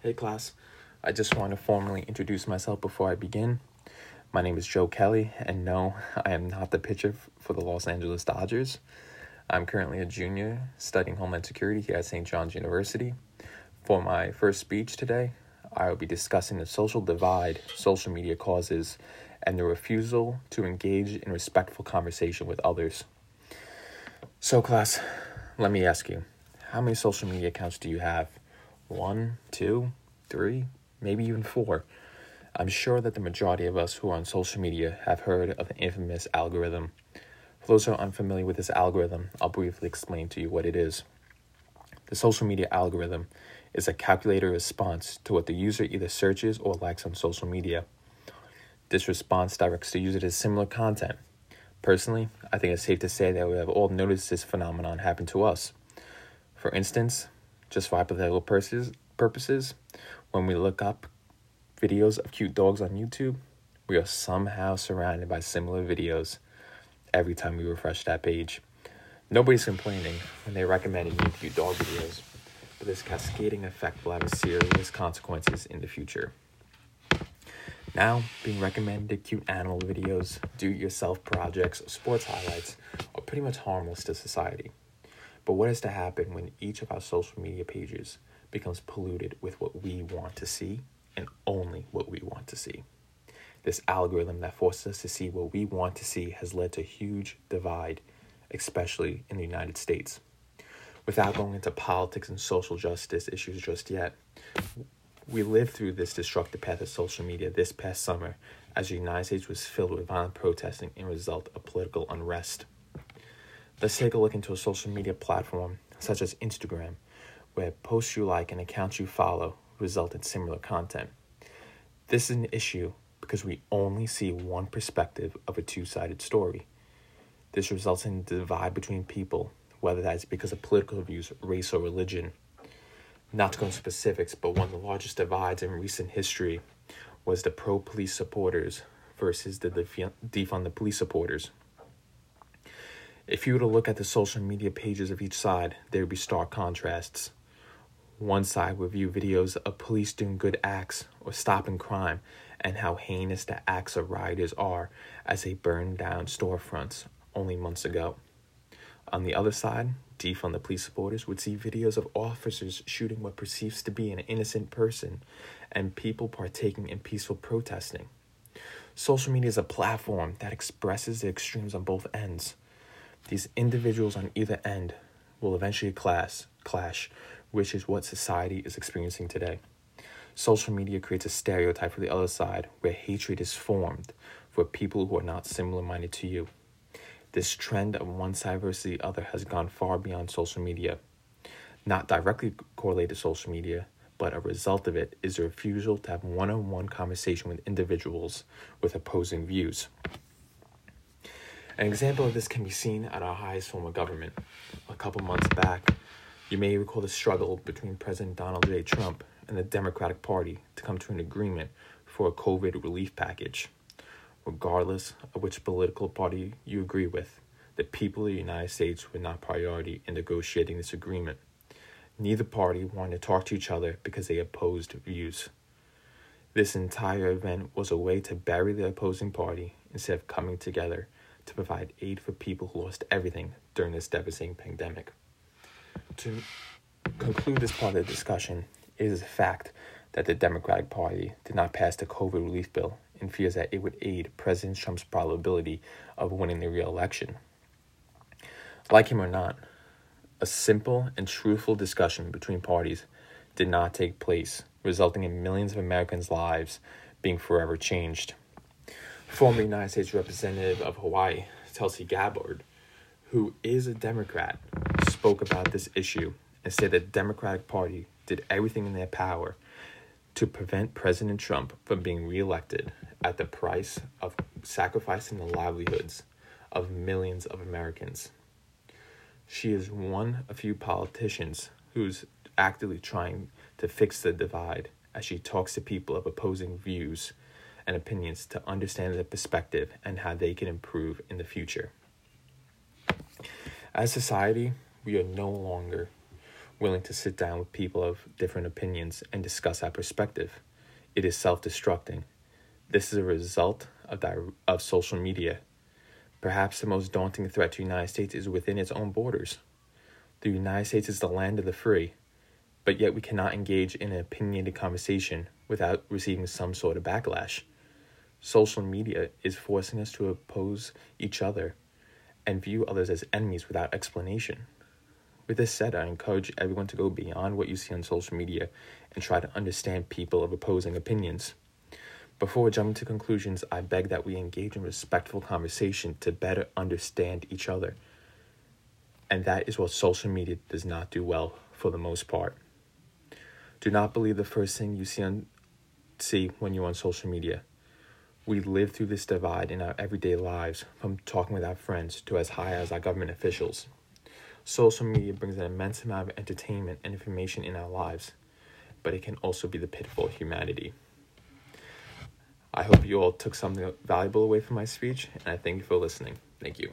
Hey class, I just want to formally introduce myself before I begin. My name is Joe Kelly, and no, I am not the pitcher for the Los Angeles Dodgers. I'm currently a junior studying Homeland Security here at St. John's University. For my first speech today, I will be discussing the social divide social media causes and the refusal to engage in respectful conversation with others. So, class, let me ask you how many social media accounts do you have? One, two, three, maybe even four. I'm sure that the majority of us who are on social media have heard of the infamous algorithm. For those who are unfamiliar with this algorithm, I'll briefly explain to you what it is. The social media algorithm is a calculated response to what the user either searches or likes on social media. This response directs the user to similar content. Personally, I think it's safe to say that we have all noticed this phenomenon happen to us. For instance, just for hypothetical purposes, when we look up videos of cute dogs on YouTube, we are somehow surrounded by similar videos every time we refresh that page. Nobody's complaining when they recommend new cute dog videos, but this cascading effect will have serious consequences in the future. Now, being recommended cute animal videos, do it yourself projects, sports highlights are pretty much harmless to society. But what is to happen when each of our social media pages becomes polluted with what we want to see and only what we want to see? This algorithm that forces us to see what we want to see has led to huge divide, especially in the United States. Without going into politics and social justice issues just yet, we lived through this destructive path of social media this past summer as the United States was filled with violent protesting in result of political unrest. Let's take a look into a social media platform such as Instagram, where posts you like and accounts you follow result in similar content. This is an issue because we only see one perspective of a two sided story. This results in a divide between people, whether that is because of political views, race, or religion. Not to go into specifics, but one of the largest divides in recent history was the pro police supporters versus the defund the police supporters. If you were to look at the social media pages of each side, there would be stark contrasts. One side would view videos of police doing good acts or stopping crime and how heinous the acts of rioters are as they burned down storefronts only months ago. On the other side, defund the police supporters would see videos of officers shooting what perceives to be an innocent person and people partaking in peaceful protesting. Social media is a platform that expresses the extremes on both ends. These individuals on either end will eventually class, clash, which is what society is experiencing today. Social media creates a stereotype for the other side where hatred is formed for people who are not similar minded to you. This trend of one side versus the other has gone far beyond social media. Not directly correlated to social media, but a result of it is a refusal to have one on one conversation with individuals with opposing views. An example of this can be seen at our highest form of government. A couple months back, you may recall the struggle between President Donald J. Trump and the Democratic Party to come to an agreement for a COVID relief package. Regardless of which political party you agree with, the people of the United States were not priority in negotiating this agreement. Neither party wanted to talk to each other because they opposed views. This entire event was a way to bury the opposing party instead of coming together to provide aid for people who lost everything during this devastating pandemic. To conclude this part of the discussion, it is a fact that the Democratic Party did not pass the COVID relief bill in fears that it would aid President Trump's probability of winning the re-election. Like him or not, a simple and truthful discussion between parties did not take place, resulting in millions of Americans' lives being forever changed former United States Representative of Hawaii, Tulsi Gabbard, who is a Democrat, spoke about this issue and said that the Democratic Party did everything in their power to prevent President Trump from being reelected at the price of sacrificing the livelihoods of millions of Americans. She is one of few politicians who's actively trying to fix the divide as she talks to people of opposing views and opinions to understand their perspective and how they can improve in the future. As society, we are no longer willing to sit down with people of different opinions and discuss our perspective. It is self destructing. This is a result of, di- of social media. Perhaps the most daunting threat to the United States is within its own borders. The United States is the land of the free, but yet we cannot engage in an opinionated conversation without receiving some sort of backlash. Social media is forcing us to oppose each other and view others as enemies without explanation. With this said, I encourage everyone to go beyond what you see on social media and try to understand people of opposing opinions. Before jumping to conclusions, I beg that we engage in respectful conversation to better understand each other. And that is what social media does not do well for the most part. Do not believe the first thing you see on see when you're on social media. We live through this divide in our everyday lives, from talking with our friends to as high as our government officials. Social media brings an immense amount of entertainment and information in our lives, but it can also be the pitfall of humanity. I hope you all took something valuable away from my speech, and I thank you for listening. Thank you.